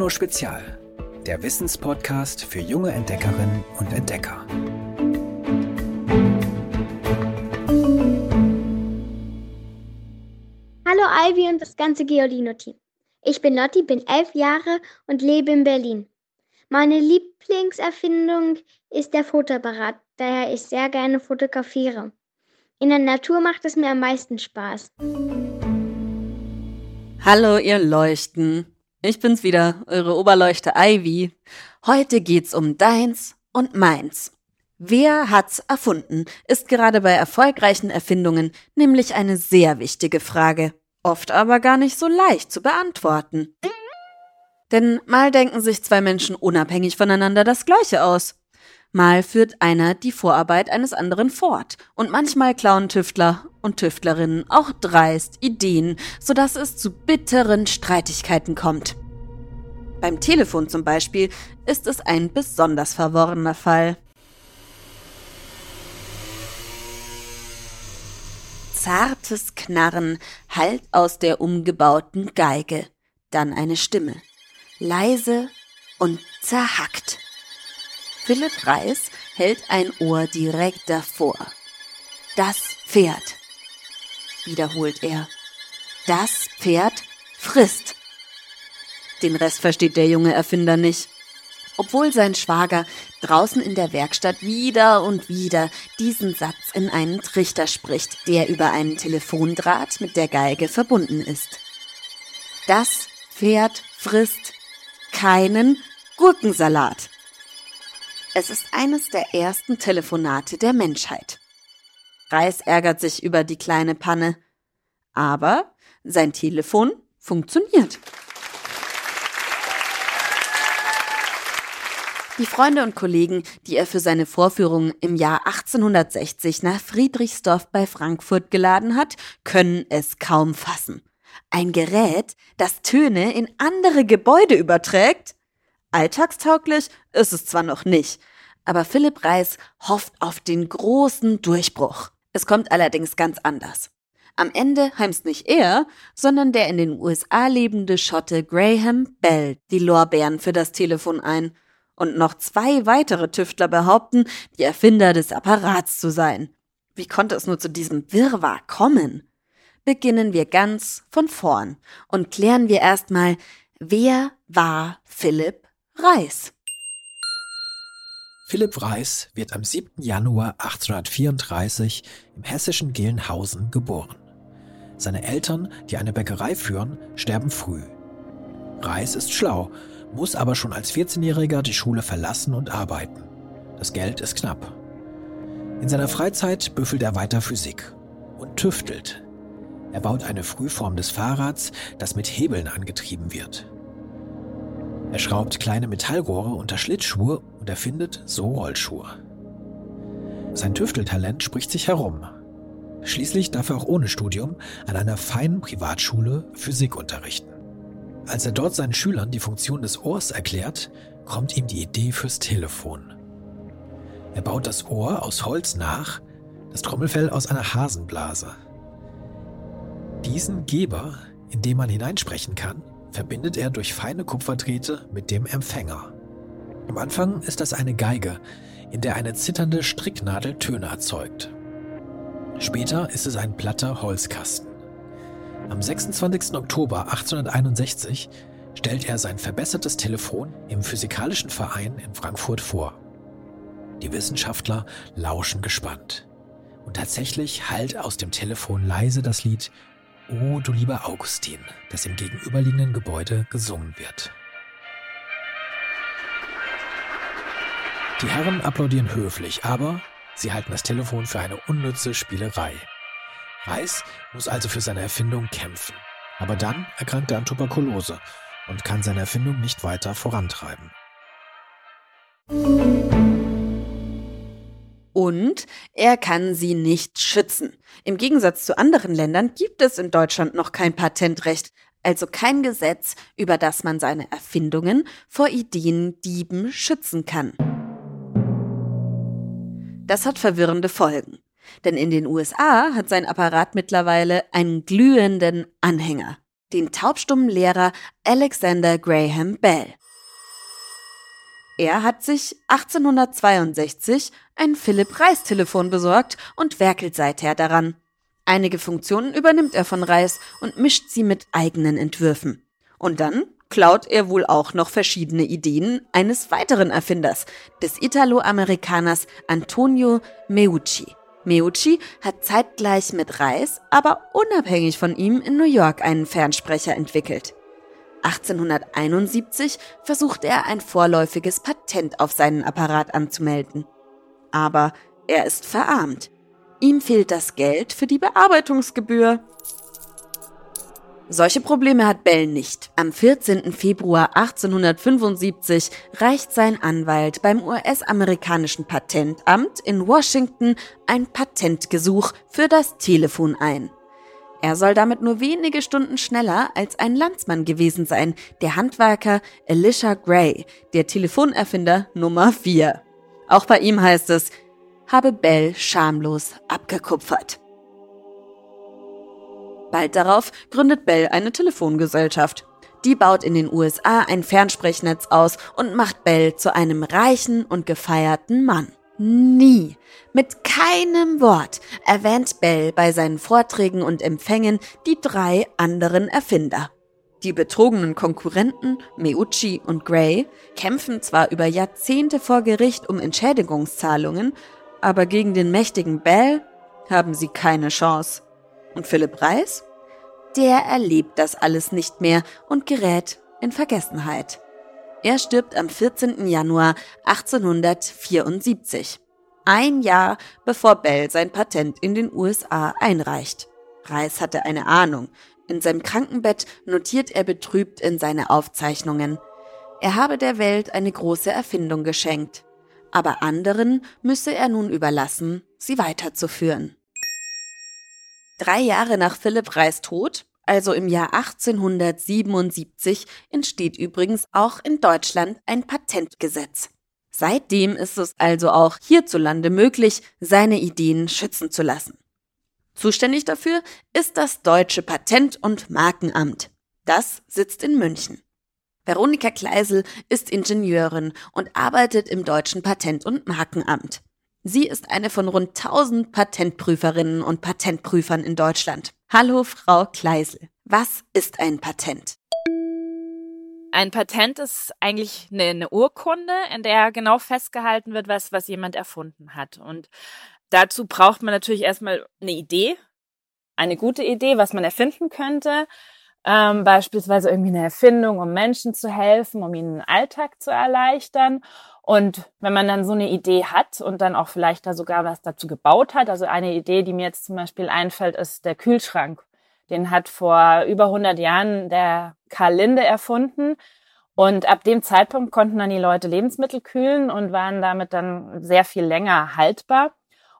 Bruno Spezial, der Wissenspodcast für junge Entdeckerinnen und Entdecker. Hallo Ivy und das ganze Geolino-Team. Ich bin Lotti, bin elf Jahre und lebe in Berlin. Meine Lieblingserfindung ist der Fotoapparat, daher ich sehr gerne fotografiere. In der Natur macht es mir am meisten Spaß. Hallo, ihr Leuchten. Ich bin's wieder, eure Oberleuchte Ivy. Heute geht's um deins und meins. Wer hat's erfunden, ist gerade bei erfolgreichen Erfindungen nämlich eine sehr wichtige Frage, oft aber gar nicht so leicht zu beantworten. Denn mal denken sich zwei Menschen unabhängig voneinander das Gleiche aus. Mal führt einer die Vorarbeit eines anderen fort. Und manchmal klauen Tüftler und Tüftlerinnen auch dreist Ideen, sodass es zu bitteren Streitigkeiten kommt. Beim Telefon zum Beispiel ist es ein besonders verworrener Fall. Zartes Knarren hallt aus der umgebauten Geige, dann eine Stimme, leise und zerhackt. Philipp Reis hält ein Ohr direkt davor. Das Pferd, wiederholt er. Das Pferd frisst. Den Rest versteht der junge Erfinder nicht. Obwohl sein Schwager draußen in der Werkstatt wieder und wieder diesen Satz in einen Trichter spricht, der über einen Telefondraht mit der Geige verbunden ist. Das Pferd frisst keinen Gurkensalat. Es ist eines der ersten Telefonate der Menschheit. Reis ärgert sich über die kleine Panne. Aber sein Telefon funktioniert. Die Freunde und Kollegen, die er für seine Vorführung im Jahr 1860 nach Friedrichsdorf bei Frankfurt geladen hat, können es kaum fassen. Ein Gerät, das Töne in andere Gebäude überträgt? Alltagstauglich ist es zwar noch nicht, aber Philipp Reis hofft auf den großen Durchbruch. Es kommt allerdings ganz anders. Am Ende heimst nicht er, sondern der in den USA lebende Schotte Graham Bell die Lorbeeren für das Telefon ein. Und noch zwei weitere Tüftler behaupten, die Erfinder des Apparats zu sein. Wie konnte es nur zu diesem Wirrwarr kommen? Beginnen wir ganz von vorn und klären wir erstmal, wer war Philipp Reis. Philipp Reis wird am 7. Januar 1834 im hessischen Gelnhausen geboren. Seine Eltern, die eine Bäckerei führen, sterben früh. Reis ist schlau, muss aber schon als 14-Jähriger die Schule verlassen und arbeiten. Das Geld ist knapp. In seiner Freizeit büffelt er weiter Physik und tüftelt. Er baut eine Frühform des Fahrrads, das mit Hebeln angetrieben wird. Er schraubt kleine Metallrohre unter Schlittschuhe und erfindet so Rollschuhe. Sein Tüfteltalent spricht sich herum. Schließlich darf er auch ohne Studium an einer feinen Privatschule Physik unterrichten. Als er dort seinen Schülern die Funktion des Ohrs erklärt, kommt ihm die Idee fürs Telefon. Er baut das Ohr aus Holz nach, das Trommelfell aus einer Hasenblase. Diesen Geber, in den man hineinsprechen kann, verbindet er durch feine Kupferdrähte mit dem Empfänger. Am Anfang ist das eine Geige, in der eine zitternde Stricknadel Töne erzeugt. Später ist es ein platter Holzkasten. Am 26. Oktober 1861 stellt er sein verbessertes Telefon im Physikalischen Verein in Frankfurt vor. Die Wissenschaftler lauschen gespannt. Und tatsächlich hallt aus dem Telefon leise das Lied O du lieber Augustin, das im gegenüberliegenden Gebäude gesungen wird. Die Herren applaudieren höflich, aber sie halten das Telefon für eine unnütze Spielerei. Reis muss also für seine Erfindung kämpfen. Aber dann erkrankt er an Tuberkulose und kann seine Erfindung nicht weiter vorantreiben. Und er kann sie nicht schützen. Im Gegensatz zu anderen Ländern gibt es in Deutschland noch kein Patentrecht, also kein Gesetz, über das man seine Erfindungen vor Ideendieben schützen kann. Das hat verwirrende Folgen. Denn in den USA hat sein Apparat mittlerweile einen glühenden Anhänger. den taubstummen Lehrer Alexander Graham Bell. Er hat sich 1862 ein Philipp-Reis-Telefon besorgt und werkelt seither daran. Einige Funktionen übernimmt er von Reis und mischt sie mit eigenen Entwürfen. Und dann klaut er wohl auch noch verschiedene Ideen eines weiteren Erfinders, des Italo-Amerikaners Antonio Meucci. Meucci hat zeitgleich mit Reis, aber unabhängig von ihm in New York einen Fernsprecher entwickelt. 1871 versucht er ein vorläufiges Patent auf seinen Apparat anzumelden. Aber er ist verarmt. Ihm fehlt das Geld für die Bearbeitungsgebühr. Solche Probleme hat Bell nicht. Am 14. Februar 1875 reicht sein Anwalt beim US-amerikanischen Patentamt in Washington ein Patentgesuch für das Telefon ein. Er soll damit nur wenige Stunden schneller als ein Landsmann gewesen sein, der Handwerker Elisha Gray, der Telefonerfinder Nummer 4. Auch bei ihm heißt es, habe Bell schamlos abgekupfert. Bald darauf gründet Bell eine Telefongesellschaft. Die baut in den USA ein Fernsprechnetz aus und macht Bell zu einem reichen und gefeierten Mann. Nie, mit keinem Wort erwähnt Bell bei seinen Vorträgen und Empfängen die drei anderen Erfinder. Die betrogenen Konkurrenten Meucci und Gray kämpfen zwar über Jahrzehnte vor Gericht um Entschädigungszahlungen, aber gegen den mächtigen Bell haben sie keine Chance. Und Philipp Reis? Der erlebt das alles nicht mehr und gerät in Vergessenheit. Er stirbt am 14. Januar 1874. Ein Jahr bevor Bell sein Patent in den USA einreicht. Reis hatte eine Ahnung. In seinem Krankenbett notiert er betrübt in seine Aufzeichnungen. Er habe der Welt eine große Erfindung geschenkt aber anderen müsse er nun überlassen, sie weiterzuführen. Drei Jahre nach Philipp Reis Tod, also im Jahr 1877, entsteht übrigens auch in Deutschland ein Patentgesetz. Seitdem ist es also auch hierzulande möglich, seine Ideen schützen zu lassen. Zuständig dafür ist das Deutsche Patent- und Markenamt. Das sitzt in München. Veronika Kleisel ist Ingenieurin und arbeitet im Deutschen Patent- und Markenamt. Sie ist eine von rund 1000 Patentprüferinnen und Patentprüfern in Deutschland. Hallo, Frau Kleisel. Was ist ein Patent? Ein Patent ist eigentlich eine, eine, Urkunde, in der genau festgehalten wird, was, was jemand erfunden hat. Und dazu braucht man natürlich erstmal eine Idee, eine gute Idee, was man erfinden könnte ähm, beispielsweise irgendwie eine Erfindung, um Menschen zu helfen, um ihnen den Alltag zu erleichtern. Und wenn man dann so eine Idee hat und dann auch vielleicht da sogar was dazu gebaut hat, also eine Idee, die mir jetzt zum Beispiel einfällt, ist der Kühlschrank. Den hat vor über 100 Jahren der Karl erfunden. Und ab dem Zeitpunkt konnten dann die Leute Lebensmittel kühlen und waren damit dann sehr viel länger haltbar.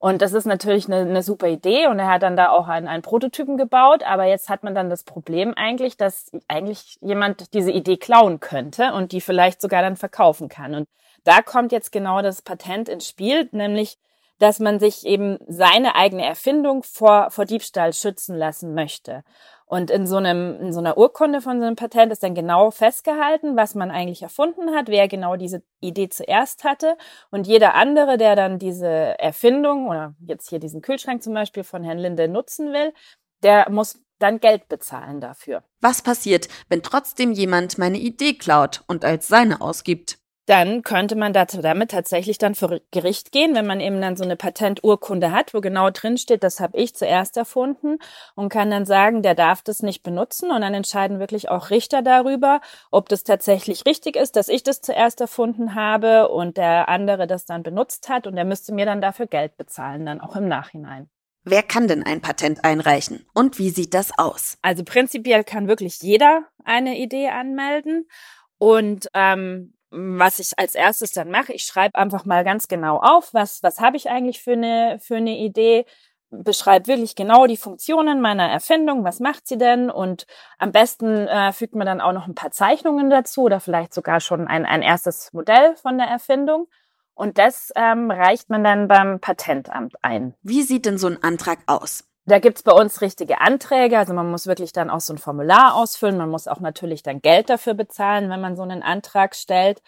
Und das ist natürlich eine, eine super Idee und er hat dann da auch einen, einen Prototypen gebaut, aber jetzt hat man dann das Problem eigentlich, dass eigentlich jemand diese Idee klauen könnte und die vielleicht sogar dann verkaufen kann. Und da kommt jetzt genau das Patent ins Spiel, nämlich dass man sich eben seine eigene Erfindung vor, vor Diebstahl schützen lassen möchte. Und in so einem, in so einer Urkunde von so einem Patent ist dann genau festgehalten, was man eigentlich erfunden hat, wer genau diese Idee zuerst hatte. Und jeder andere, der dann diese Erfindung oder jetzt hier diesen Kühlschrank zum Beispiel von Herrn Linde nutzen will, der muss dann Geld bezahlen dafür. Was passiert, wenn trotzdem jemand meine Idee klaut und als seine ausgibt? Dann könnte man damit tatsächlich dann vor Gericht gehen, wenn man eben dann so eine Patenturkunde hat, wo genau drin steht, das habe ich zuerst erfunden und kann dann sagen, der darf das nicht benutzen und dann entscheiden wirklich auch Richter darüber, ob das tatsächlich richtig ist, dass ich das zuerst erfunden habe und der andere das dann benutzt hat und der müsste mir dann dafür Geld bezahlen, dann auch im Nachhinein. Wer kann denn ein Patent einreichen und wie sieht das aus? Also prinzipiell kann wirklich jeder eine Idee anmelden und ähm, was ich als erstes dann mache, ich schreibe einfach mal ganz genau auf, was, was habe ich eigentlich für eine, für eine Idee, beschreibe wirklich genau die Funktionen meiner Erfindung, was macht sie denn und am besten äh, fügt man dann auch noch ein paar Zeichnungen dazu oder vielleicht sogar schon ein, ein erstes Modell von der Erfindung. Und das ähm, reicht man dann beim Patentamt ein. Wie sieht denn so ein Antrag aus? Da gibt's bei uns richtige Anträge, also man muss wirklich dann auch so ein Formular ausfüllen, man muss auch natürlich dann Geld dafür bezahlen, wenn man so einen Antrag stellt,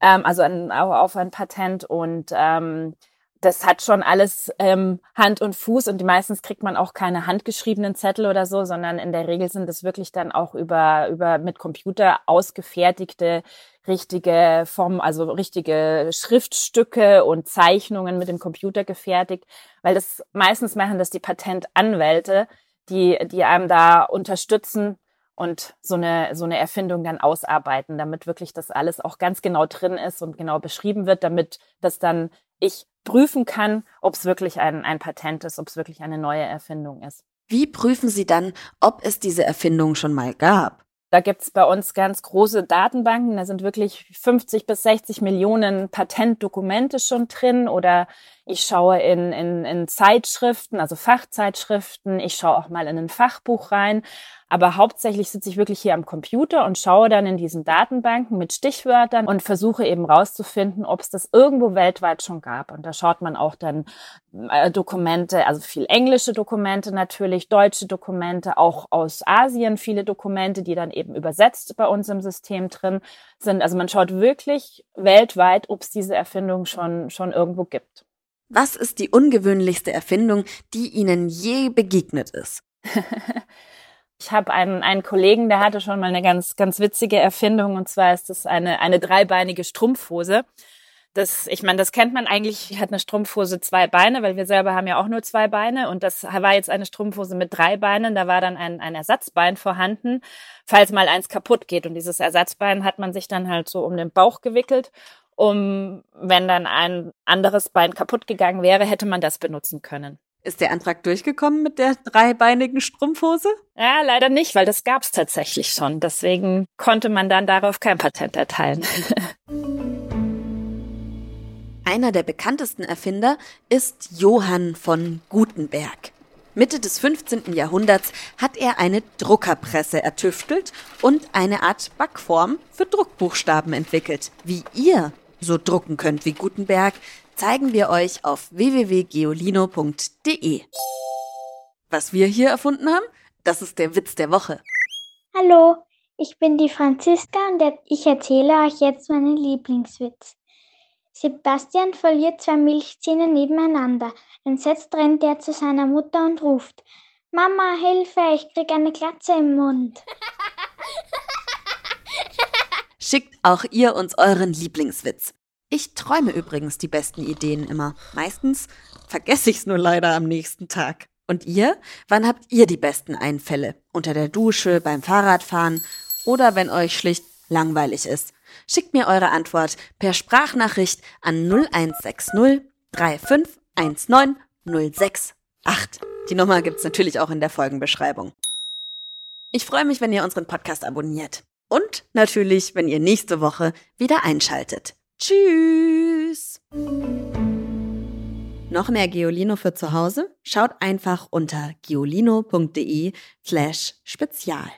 ähm, also ein, auf ein Patent. Und ähm, das hat schon alles ähm, Hand und Fuß und meistens kriegt man auch keine handgeschriebenen Zettel oder so, sondern in der Regel sind es wirklich dann auch über, über mit Computer ausgefertigte richtige Form, also richtige Schriftstücke und Zeichnungen mit dem Computer gefertigt, weil das meistens machen das die Patentanwälte, die, die einem da unterstützen und so eine, so eine Erfindung dann ausarbeiten, damit wirklich das alles auch ganz genau drin ist und genau beschrieben wird, damit das dann ich prüfen kann, ob es wirklich ein, ein Patent ist, ob es wirklich eine neue Erfindung ist. Wie prüfen Sie dann, ob es diese Erfindung schon mal gab? Da gibt's bei uns ganz große Datenbanken, da sind wirklich 50 bis 60 Millionen Patentdokumente schon drin oder ich schaue in, in, in Zeitschriften, also Fachzeitschriften, ich schaue auch mal in ein Fachbuch rein. Aber hauptsächlich sitze ich wirklich hier am Computer und schaue dann in diesen Datenbanken mit Stichwörtern und versuche eben rauszufinden, ob es das irgendwo weltweit schon gab. Und da schaut man auch dann äh, Dokumente, also viel englische Dokumente natürlich, deutsche Dokumente, auch aus Asien viele Dokumente, die dann eben übersetzt bei uns im System drin sind. Also man schaut wirklich weltweit, ob es diese Erfindung schon, schon irgendwo gibt. Was ist die ungewöhnlichste Erfindung, die Ihnen je begegnet ist? Ich habe einen, einen Kollegen, der hatte schon mal eine ganz, ganz witzige Erfindung und zwar ist das eine, eine dreibeinige Strumpfhose. Das, ich meine, das kennt man eigentlich, hat eine Strumpfhose zwei Beine, weil wir selber haben ja auch nur zwei Beine und das war jetzt eine Strumpfhose mit drei Beinen, da war dann ein, ein Ersatzbein vorhanden, falls mal eins kaputt geht und dieses Ersatzbein hat man sich dann halt so um den Bauch gewickelt, um, wenn dann ein anderes Bein kaputt gegangen wäre, hätte man das benutzen können. Ist der Antrag durchgekommen mit der dreibeinigen Strumpfhose? Ja, leider nicht, weil das gab's tatsächlich schon. Deswegen konnte man dann darauf kein Patent erteilen. Einer der bekanntesten Erfinder ist Johann von Gutenberg. Mitte des 15. Jahrhunderts hat er eine Druckerpresse ertüftelt und eine Art Backform für Druckbuchstaben entwickelt. Wie ihr so drucken könnt wie Gutenberg, zeigen wir euch auf www.geolino.de. Was wir hier erfunden haben, das ist der Witz der Woche. Hallo, ich bin die Franziska und ich erzähle euch jetzt meinen Lieblingswitz. Sebastian verliert zwei Milchzähne nebeneinander. Entsetzt rennt er zu seiner Mutter und ruft: Mama, Hilfe, ich krieg eine Glatze im Mund. Schickt auch ihr uns euren Lieblingswitz. Ich träume übrigens die besten Ideen immer. Meistens vergesse ich es nur leider am nächsten Tag. Und ihr? Wann habt ihr die besten Einfälle? Unter der Dusche, beim Fahrradfahren oder wenn euch schlicht langweilig ist? Schickt mir eure Antwort per Sprachnachricht an 0160 3519 068. Die Nummer gibt's natürlich auch in der Folgenbeschreibung. Ich freue mich, wenn ihr unseren Podcast abonniert. Und natürlich, wenn ihr nächste Woche wieder einschaltet. Tschüss! Noch mehr Geolino für zu Hause? Schaut einfach unter geolino.de slash spezial.